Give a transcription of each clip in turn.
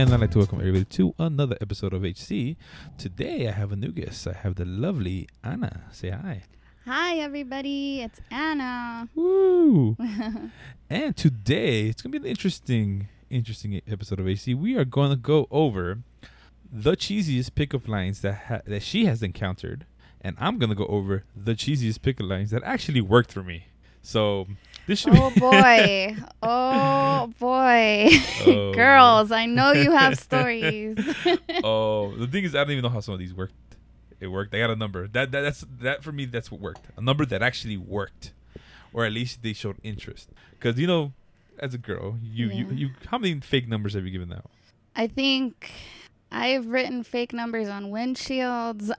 And I'd like to welcome everybody to another episode of HC. Today I have a new guest. I have the lovely Anna. Say hi. Hi, everybody. It's Anna. Woo! and today it's gonna be an interesting, interesting episode of HC. We are going to go over the cheesiest pickup lines that ha- that she has encountered, and I'm gonna go over the cheesiest pickup lines that actually worked for me. So this should Oh be oh boy. oh Oh, boy. Oh, Girls, I know you have stories. oh, the thing is, I don't even know how some of these worked. It worked. I got a number. That, that that's that for me. That's what worked. A number that actually worked, or at least they showed interest. Because you know, as a girl, you, you Yeah. you how many fake numbers have you given out? I think I've written fake numbers on windshields.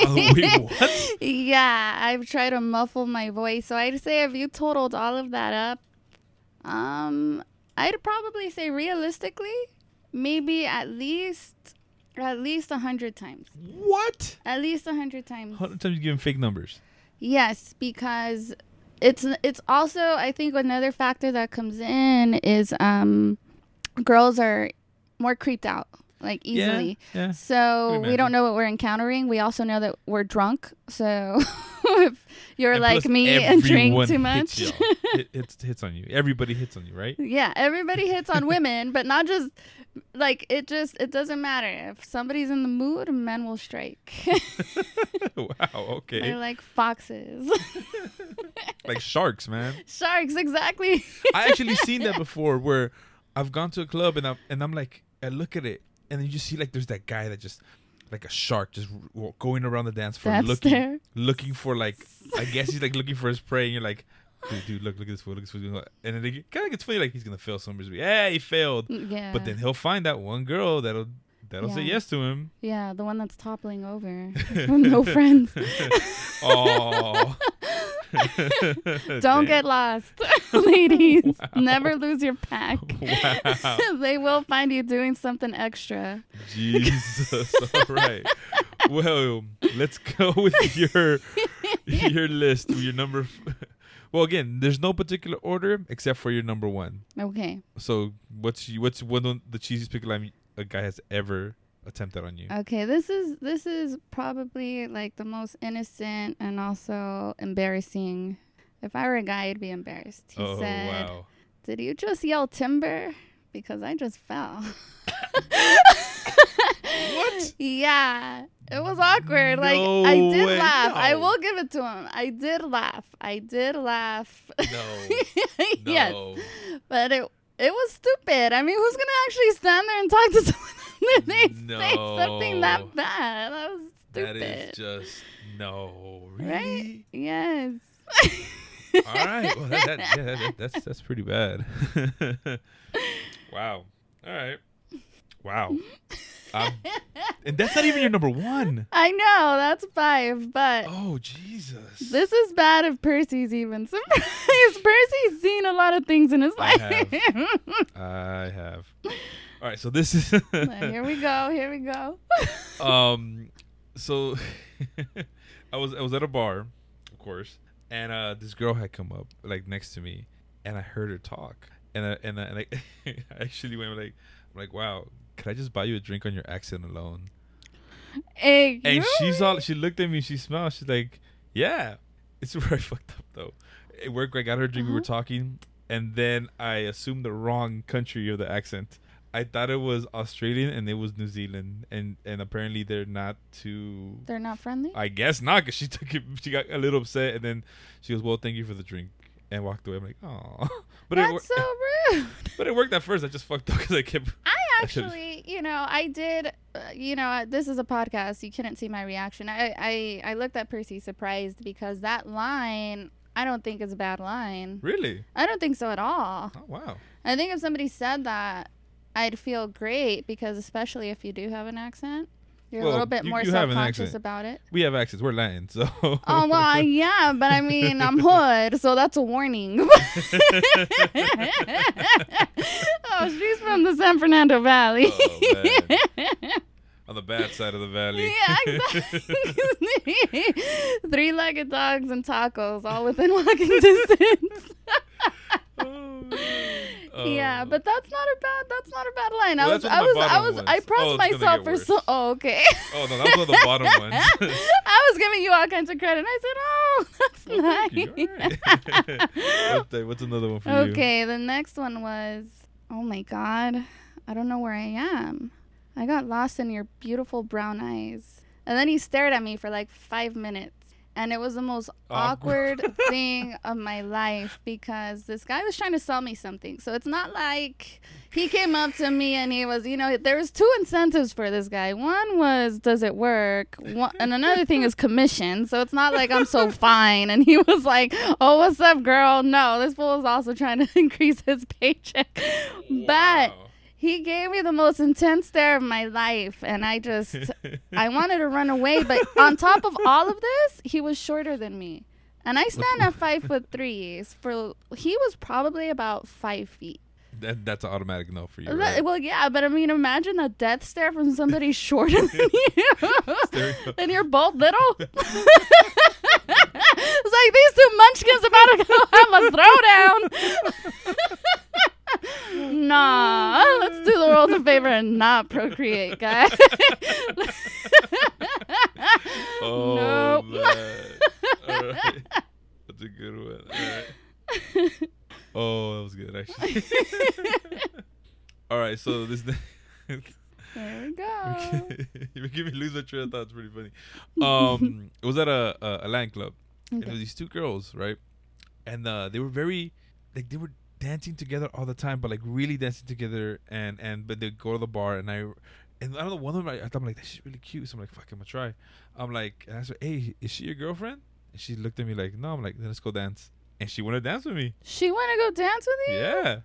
Oh, wait, what? Yeah, I've tried to muffle my voice. So I'd say if you totaled all of that up, um, I'd probably say realistically, maybe at least at least a hundred times. What? At least a hundred times. How many times you given fake numbers? Yes, because it's it's also I think another factor that comes in is um girls are more creeped out like easily. Yeah. yeah. So we don't know what we're encountering. We also know that we're drunk. So if you're And like me and drink too much. y'all. Hit- hits hits on you. Everybody hits on you, right? yeah, everybody hits on women, but not just like it just it doesn't matter. If somebody's in the mood, men will strike. wow. Okay. They're like foxes. like sharks, man. Sharks, exactly. I actually seen that before where I've gone to a club and I'm and I'm like I look at it and then you just see like there's that guy that just like a shark just going around the dance floor That's looking there. looking for like I guess he's like looking for his prey and you're like dude, dude look look at this fool look at this fool and then they kind of gets funny like he's gonna fail somebody's yeah he failed mm, Yeah. but then he'll find that one girl that'll that'll say yes to him Yeah, the one that's toppling over. no friends. oh Don't get lost, ladies. Wow. Never lose your pack. wow they will find you doing something extra. Jesus. All right. Well, let's go with your your list. Your number. F- well, again, there's no particular order except for your number one. Okay. So, what's what's one of the cheesiest pickle line a guy has ever attempted on you? Okay, this is this is probably like the most innocent and also embarrassing. If I were a guy, I'd be embarrassed. He oh said, wow! "Did you just yell timber? Because I just fell." What? Yeah. It was awkward. like I did way. laugh. I will give it to him. I did laugh. I did laugh. No, yes. no. But it it was stupid. I mean, who's gonna actually stand there and talk to someone that they say something No. that bad? That was That stupid. is just no. Really? Right? Yes. All right. Well, that, that, yeah, that, that- that's that's pretty bad. wow. All right. Wow. Um, and that's not even your number one. I know that's five, but Oh Jesus. this is bad if Percy's even surprised. Percy's seen a lot of things in his I life. I have. All right. So this is. here we go. Here we go. um. So, I was I was at a bar, of course, and uh, this girl had come up like next to me, and I heard her talk, and I, and I, and I, I actually went like, I'm like, wow, could I just buy you a drink on your accent alone? Hey, And you- she saw, she looked at me, she smiled, she's like, yeah. It's where I fucked up though. It worked. I got her drink, we were Uh-huh. talking, and then I assumed the wrong country of the accent. I thought it was Australian and it was New Zealand, and and apparently they're not too. They're not friendly. I guess not, cause she took it. She got a little upset, and then she goes, "Well, thank you for the drink," and walked away. I'm like, "Oh," but it, That's wor- so rude. but it worked at first. I just fucked up because I kept. I I actually, you know, I did. Uh, you know, uh, this is a podcast. You couldn't see my reaction. I, I, I looked at Percy surprised because that line, I don't think is a bad line. Really? I don't think so at all. Oh wow. I think if somebody said that, I'd feel great because especially if you do have an accent, you're Well, a little bit you- more you self-conscious about it. We have accents. We're Latin, so. Oh well, yeah, but I mean, I'm hood, so that's a warning. oh, she's from the San Fernando Valley. Oh. On the bad side of the valley. yeah, exactly. Three-legged dogs and tacos, all within walking distance. oh, yeah, Um, but that's not a bad. That's not a bad line. I was, I one was, I was, ones. I Oh, prepped gonna myself for so. Oh, okay. Oh no, that was one of the bottom ones. I was giving you all kinds of credit. and I said, "Oh, that's Oh, nice." thank you. What what's another one for you? Okay, the next one was, oh my god, I don't know where I am. I got lost in your beautiful brown eyes. And then he stared at me for like five minutes. And it was the most Awkward. awkward thing of my life because this guy was trying to sell me something. So it's not like he came up to me and he was, you know, there was two incentives for this guy. One was, does it work? One, and another thing is commission. So it's not like I'm so fine. And he was like, oh, what's up, girl? No, this fool was also trying to increase his paycheck. But. He gave me the most intense stare of my life. And I just, I wanted to run away. But on top of all of this, he was shorter than me. And I stand at five foot three. For he was probably about five feet. that, that's an automatic no for you. Right? Well, yeah, but I mean, imagine the death stare from somebody shorter than you, and you're both little. it's like these two munchkins about to go have a throwdown. nah, let's do the world a favor and not procreate, guys. Oh, man. Right. That's a good one. Right. Oh, that was good actually. All right, so this. there we go. you give me lose my train of thought. It's pretty funny. Um, it was at a a, a land club, and it Okay. was these two girls, right? And uh, they were very like they were dancing together all the time, but like really dancing together. And and but they go to the bar, and I and I don't know one of them. I, I thought I'm like she's really cute, so I'm like fuck, I'm gonna try. I'm like, and I said, hey, is she your girlfriend? And she looked at me like, no. I'm like, then let's go dance. And she wanna dance with me. She want to go dance with you? Yeah.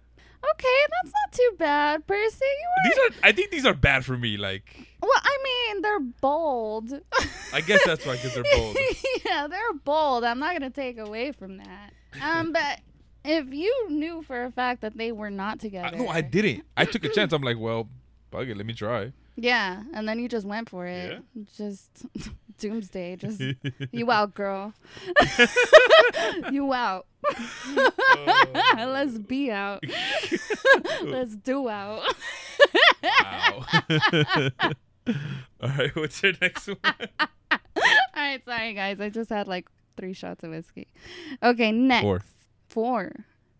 Okay, that's not too bad, Percy. You These are. I think these are bad for me. Like, Well, I mean, they're bold. I guess that's why, because they're bold. yeah, they're bold. I'm not gonna take away from that. Um, but if you knew for a fact that they were not I, together, no, I didn't. I took a chance. I'm like, well, bug it. Let me try. Yeah, and then you just went for it. Just doomsday. Just you out, girl. you out. Oh. Let's be out. Let's do out. Wow. All right, what's your next one? All right, sorry guys. I just had like three shots of whiskey. Okay, next. Four. Four.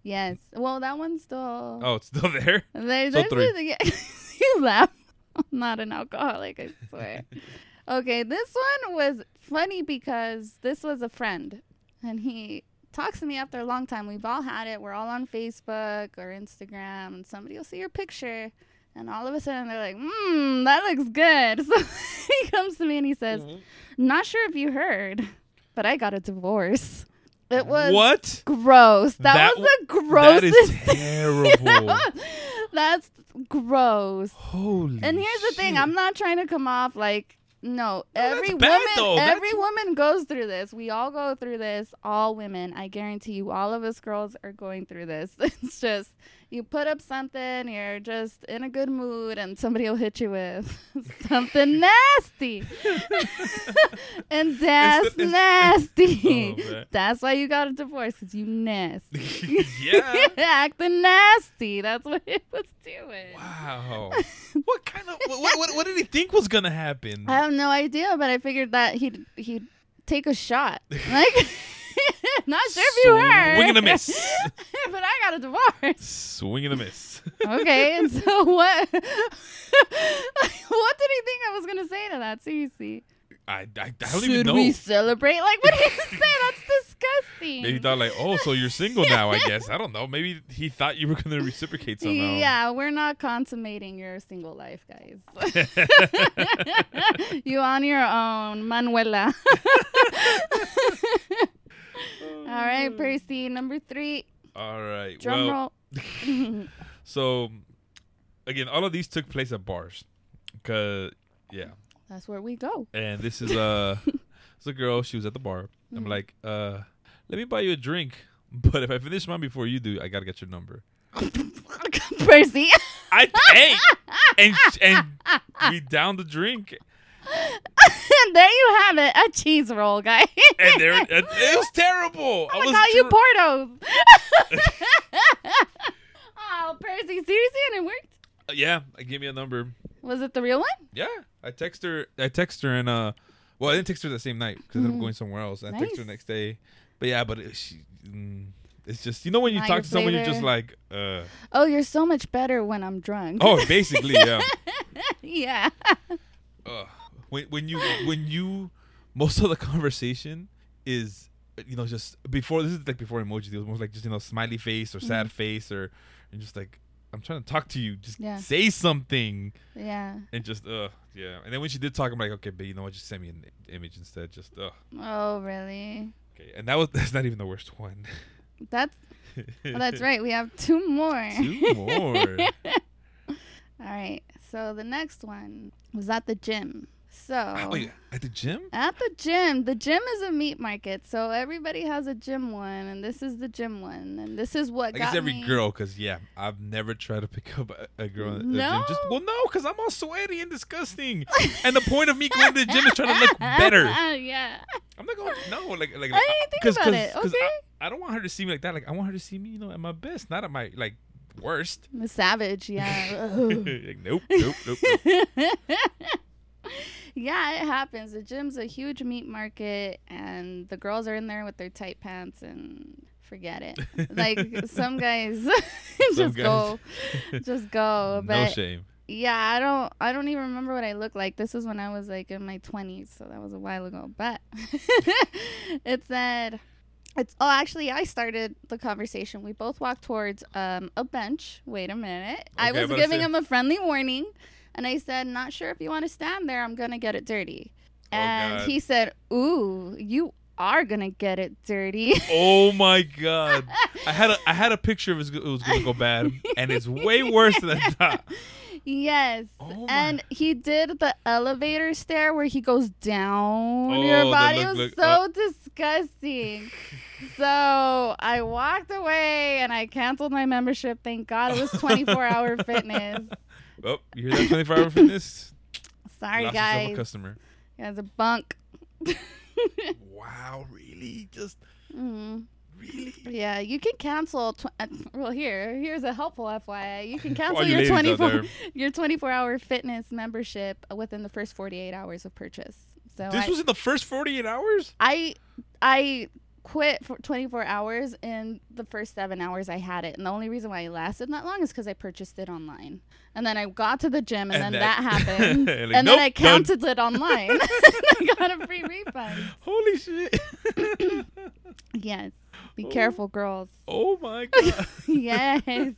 Yes. Well, that one's still. Oh, it's still there. There, so there's three. a- you laugh. I'm not an alcoholic, I swear. okay, this one was funny because this was a friend, and he talks to me after a long time. We've all had it. We're all on Facebook or Instagram, and somebody will see your picture, and all of a sudden they're like, "Hmm, that looks good." So he comes to me and he says, "Not sure if you heard, but I got a divorce." It was what? gross. That, That was the grossest. is terrible. That's gross. Holy. And here's the thing. I'm not trying to come off like no. every bad, woman, every woman goes through this. We all go through this. All women. I guarantee you, all of us girls are going through this. It's just you put up something, you're just in a good mood, and somebody will hit you with something nasty, and that's It's- it's- nasty. Oh, that's why you got a divorce, cause you nasty. yeah. acting nasty. That's what it was doing. Wow. what kind of what, what what did he think was gonna happen? I have no idea, but I figured that he'd he'd take a shot. Like, not sure if you heard. Swing and a miss. but I got a divorce. Swing and a miss. Okay, and so what? what did he think I was gonna say to that? Seriously, I, I, I don't should even know. we celebrate? Like, what did he say? That's disgusting. Maybe he thought like, oh, so you're single now? I guess I don't know. Maybe he thought you were gonna reciprocate somehow. Yeah, we're not consummating your single life, guys. you on your own, Manuela. All right, Percy, number three. All right. Drum well, roll. so again, all of these took place at bars. Cause yeah, That's where we go. and this is uh, it's a girl. She was at the bar. I'm Mhm. like, uh, let me buy you a drink, but if I finish mine before you do, I gotta get your number. Percy. I hey, and and we down the drink, there you have it, a cheese roll, guy. and there it, it was terrible. I I'm gonna call you Portos. oh, Percy. Seriously, and it worked. Uh, yeah, I gave me a number. Was it the real one? Yeah, I text her. I text her and uh, well, I didn't text her the same night because I'm Mhm. going somewhere else. I text her Nice. next day. But yeah, but it, she, mm, it's just you know when you Not talk to someone, you're just like, uh, Oh, you're so much better when I'm drunk. oh, basically, yeah. yeah. Ugh. When when you when you most of the conversation is you know just before this is like before emojis it was most like just you know smiley face or sad Mhm. face or and just like I'm trying to talk to you just Yeah. say something Yeah. and just uh yeah and then when she did talk I'm like okay but you know what just send me an image instead just uh Oh, really? okay and that was that's not even the worst one That's well, that's right. We have two more. two more All right. So the next one was at the gym. So oh, wait, at the gym at the gym, the gym is a meat market. So everybody has a gym one, and this is the gym one, and this is what I got guess every me. girl, cause yeah, I've never tried to pick up a, a girl at the No? gym. Just well, no, cause I'm all sweaty and disgusting. and the point of me going to the gym is trying to look better. yeah. I'm not going. No, like like. I didn't think 'cause- about 'cause- it. 'cause Okay. I, I don't want her to see me like that. Like I want her to see me, you know, at my best, not at my like worst. The savage, yeah. Like, nope, nope, nope. nope. yeah, it happens. The gym's a huge meat market, and the girls are in there with their tight pants and forget it. Like some guys just Some go, just go. no But shame. yeah, I don't, I don't even remember what I looked like. This was when I was like in my twenties, so that was a while ago. But it said. It's oh actually I started the conversation. We both walked towards um, a bench. Wait a minute. I was giving him a friendly warning and I said, Not sure if you want to stand there, I'm gonna get it dirty. Oh, And God. he said, Ooh, you are gonna get it dirty. Oh my god! I had a I had a picture of it was, it was gonna go bad, and it's way worse than that. yes. Oh and he did the elevator stair where he goes down your Oh, the body. look- it was so uh. disgusting. so I walked away and I canceled my membership. Thank God it was 24 hour fitness. Oh, you hear that? 24 hour fitness. Sorry, Lost yourself a guys. customer. You guys are bunk. Wow, really? Just Mhm. really? Yeah, you can cancel. Tw- uh, well, here, here's a helpful FYI. You can cancel you your 24 your 24 hour fitness membership within the first 48 hours of purchase. So This I, was in the first 48 hours? I I quit for 24 hours and the first 7 hours I had it. And the only reason why it lasted that long is cuz I purchased it online. And then I got to the gym and, And then that- that, happened. Like, and then nope, I done. counted it online. I got a free refund. Holy shit. Yes. Be Oh. careful, girls. oh my god. yes.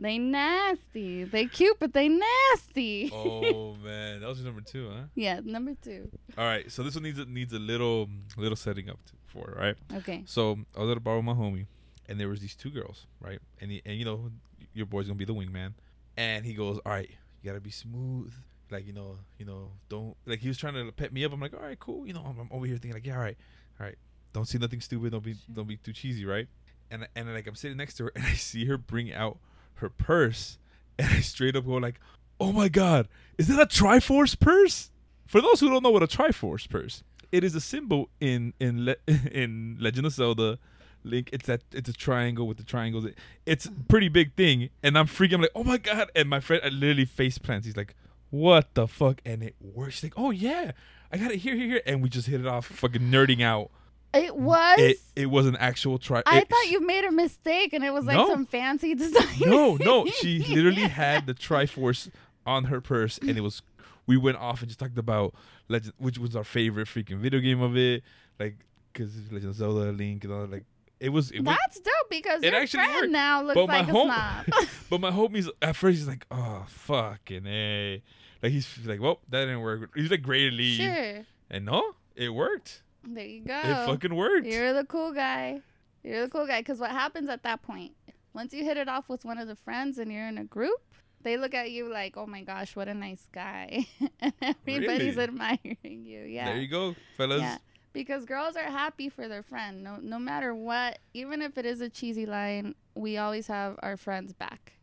They nasty. They cute, but they nasty. oh man, that was your number two, huh? Yeah, number two. All right, so this one needs a, needs a little little setting up to, for, right? Okay. So I was at a bar with my homie, and there was these two girls, right? And he, and you know, your boy's gonna be the wingman, and he goes, "All right, you gotta be smooth, like you know, you know, don't like." He was trying to pet me up. I'm like, "All right, cool," you know. I'm, I'm over here thinking like, "Yeah, all right, all right, don't see nothing stupid. Don't be don't be too cheesy, right?" And and like I'm sitting next to her, and I see her bring out her purse, and I straight up go like, "Oh my god, is that a Triforce purse?" For those who don't know what a Triforce purse, it is a symbol in in Le- in Legend of Zelda. Link, it's that it's a triangle with the triangles. It's a pretty big thing, and I'm freaking. I'm like, oh my god! And my friend, I literally face plants. He's like, what the fuck? And it works. She's like, oh yeah, I got it here, here, here, and we just hit it off, fucking nerding out. It was. It it was an actual tri. I it- thought you made a mistake and it was like No. some fancy design. No, no, she literally had the Triforce on her purse, and it was. We went off and just talked about Legend, which was our favorite freaking video game of it, like because Legend of Zelda, Link, and all that. Like it was. It went, That's dope because It your actually friend worked. now looks But my like a home- snob. but my homies at first he's like, oh fucking a, like he's like, well that didn't work. He's like great leave, sure. and no, it worked. There you go. It fucking worked. You're the cool guy. You're the cool guy. Because what happens at that point? Once you hit it off with one of the friends and you're in a group, they look at you like, oh my gosh, what a nice guy. and everybody's Really? admiring you. Yeah. There you go, fellas. Yeah. Because girls are happy for their friend. No no matter what, even if it is a cheesy line, we always have our friends back.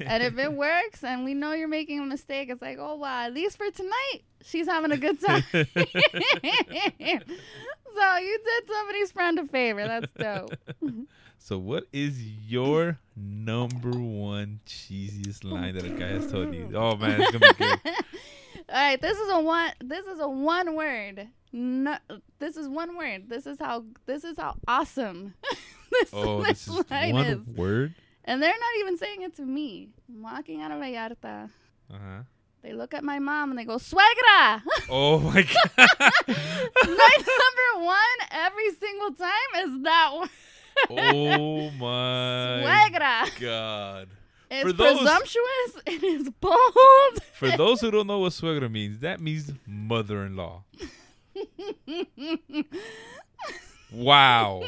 and if it works and we know you're making a mistake, it's like, oh wow, at least for tonight, she's having a good time. so you did somebody's friend a favor. That's dope. so what is your number one cheesiest line that a guy has told you? Oh man, it's gonna be good. All right, this is a one. This is a one word. No, this is one word. This is how. This is how awesome. this, oh, this, this is one is. word. And they're not even saying it to me. I'm walking out of Vallarta. Uh huh. They look at my mom and they go, Suegra! Oh my God. my number one every single time is that one. oh my Suegra. God. It's for those, presumptuous. It is bold. For those who don't know what suegra means, that means mother-in-law. wow.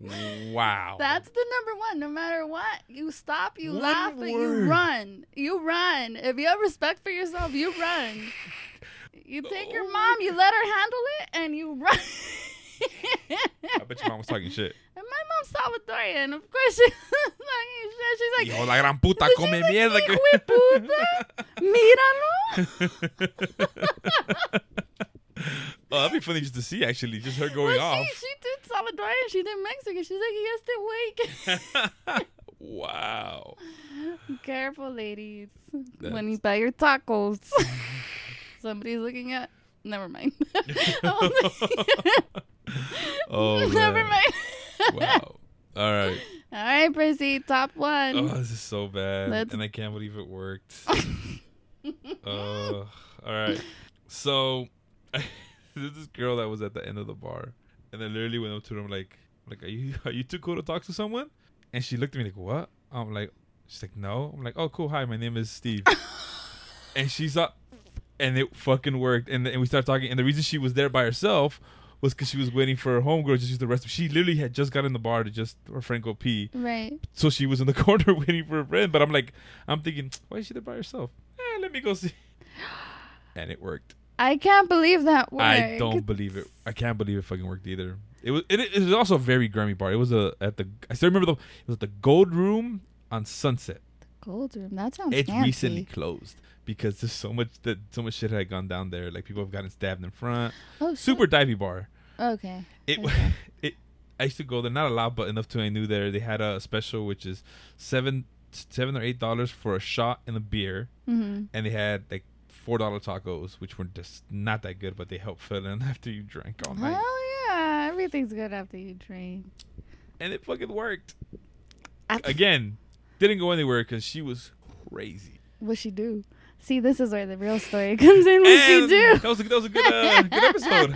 Wow. That's the number one. No matter what, you stop, you one laugh, word. you run. You run. If you have respect for yourself, you run. You take oh your mom, you let her handle it, and you run. I bet your mom was talking shit. And my mom's Salvadorian. Of course she's talking shit. She's like, Hijo la gran puta, come like, mierda. De puta. Míralo. Oh, that'd be funny just to see, actually, just her going well, off. She, Salvadorian, she did Mexican. She's like, he has to wake. wow. Careful, ladies. That's... When you buy your tacos, somebody's looking at. Never mind. oh, never mind. wow. All right. All right, Prissy, top one. Oh, this is so bad, Let's... and I can't believe it worked. uh, all right. So this girl that was at the end of the bar, and I literally went up to her. I'm like, like, are you are you too cool to talk to someone? And she looked at me like, what? I'm like, she's like, no. I'm like, oh, cool. Hi, my name is Steve. and she's up, and it fucking worked. And and we started talking. And the reason she was there by herself was because she was waiting for her homegirl to use the restroom. She literally had just got in the bar to just her friend go pee. Right. So she was in the corner waiting for her friend. But I'm like, I'm thinking, why is she there by herself? Eh, let me go see. And it worked. I can't believe that worked. I don't believe it. I can't believe it fucking worked either. It was it, it was also a very grimy bar. It was a at the I still remember the it was at the Gold Room on Sunset. Gold Room. That sounds. It fancy. recently closed because there's so much that so much shit had gone down there. Like people have gotten stabbed in front. Oh, super shit. divey bar. Okay. It okay. it. I used to go there, not a lot, but enough to I knew there. They had a special which is seven seven or eight dollars for a shot and a beer, mm-hmm. and they had like four dollar tacos, which were just not that good, but they help fill in after you drank all night. Hell yeah, everything's good after you drink. And it fucking worked. Again, didn't go anywhere because she was crazy. What she do? See, this is where the real story comes in. What she do? That was a, that was a good uh, good episode.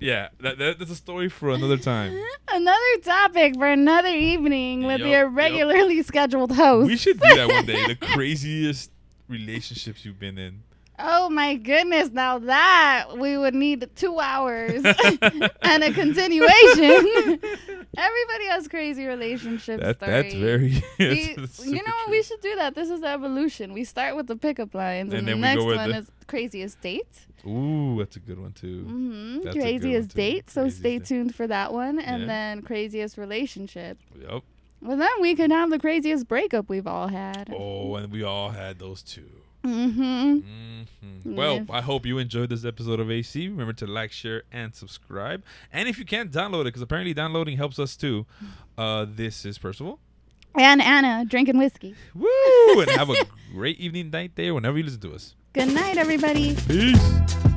yeah, that, that, that's a story for another time. Another topic for another evening with yep, your regularly yep. scheduled host. We should do that one day. The craziest relationships you've been in? Oh my goodness! Now that we would need two hours and a continuation. Everybody has crazy relationship that. That's very. We, that's you know what? We should do that. This is the evolution. We start with the pickup lines, and, and the next one is craziest date. Ooh, that's a good one too. Mm-hmm. Craziest date. So stay tuned for that one, and yeah. then craziest relationship. Yep. Well, then we could have the craziest breakup we've all had. Oh, and we all had those too. Mm-hmm. mm-hmm. Well, yeah. I hope you enjoyed this episode of AC. Remember to like, share, and subscribe. And if you can't download it, because apparently downloading helps us too. Uh, this is Percival. And Anna drinking whiskey. Woo! and have a great evening, night there, whenever you listen to us. Good night, everybody. Peace.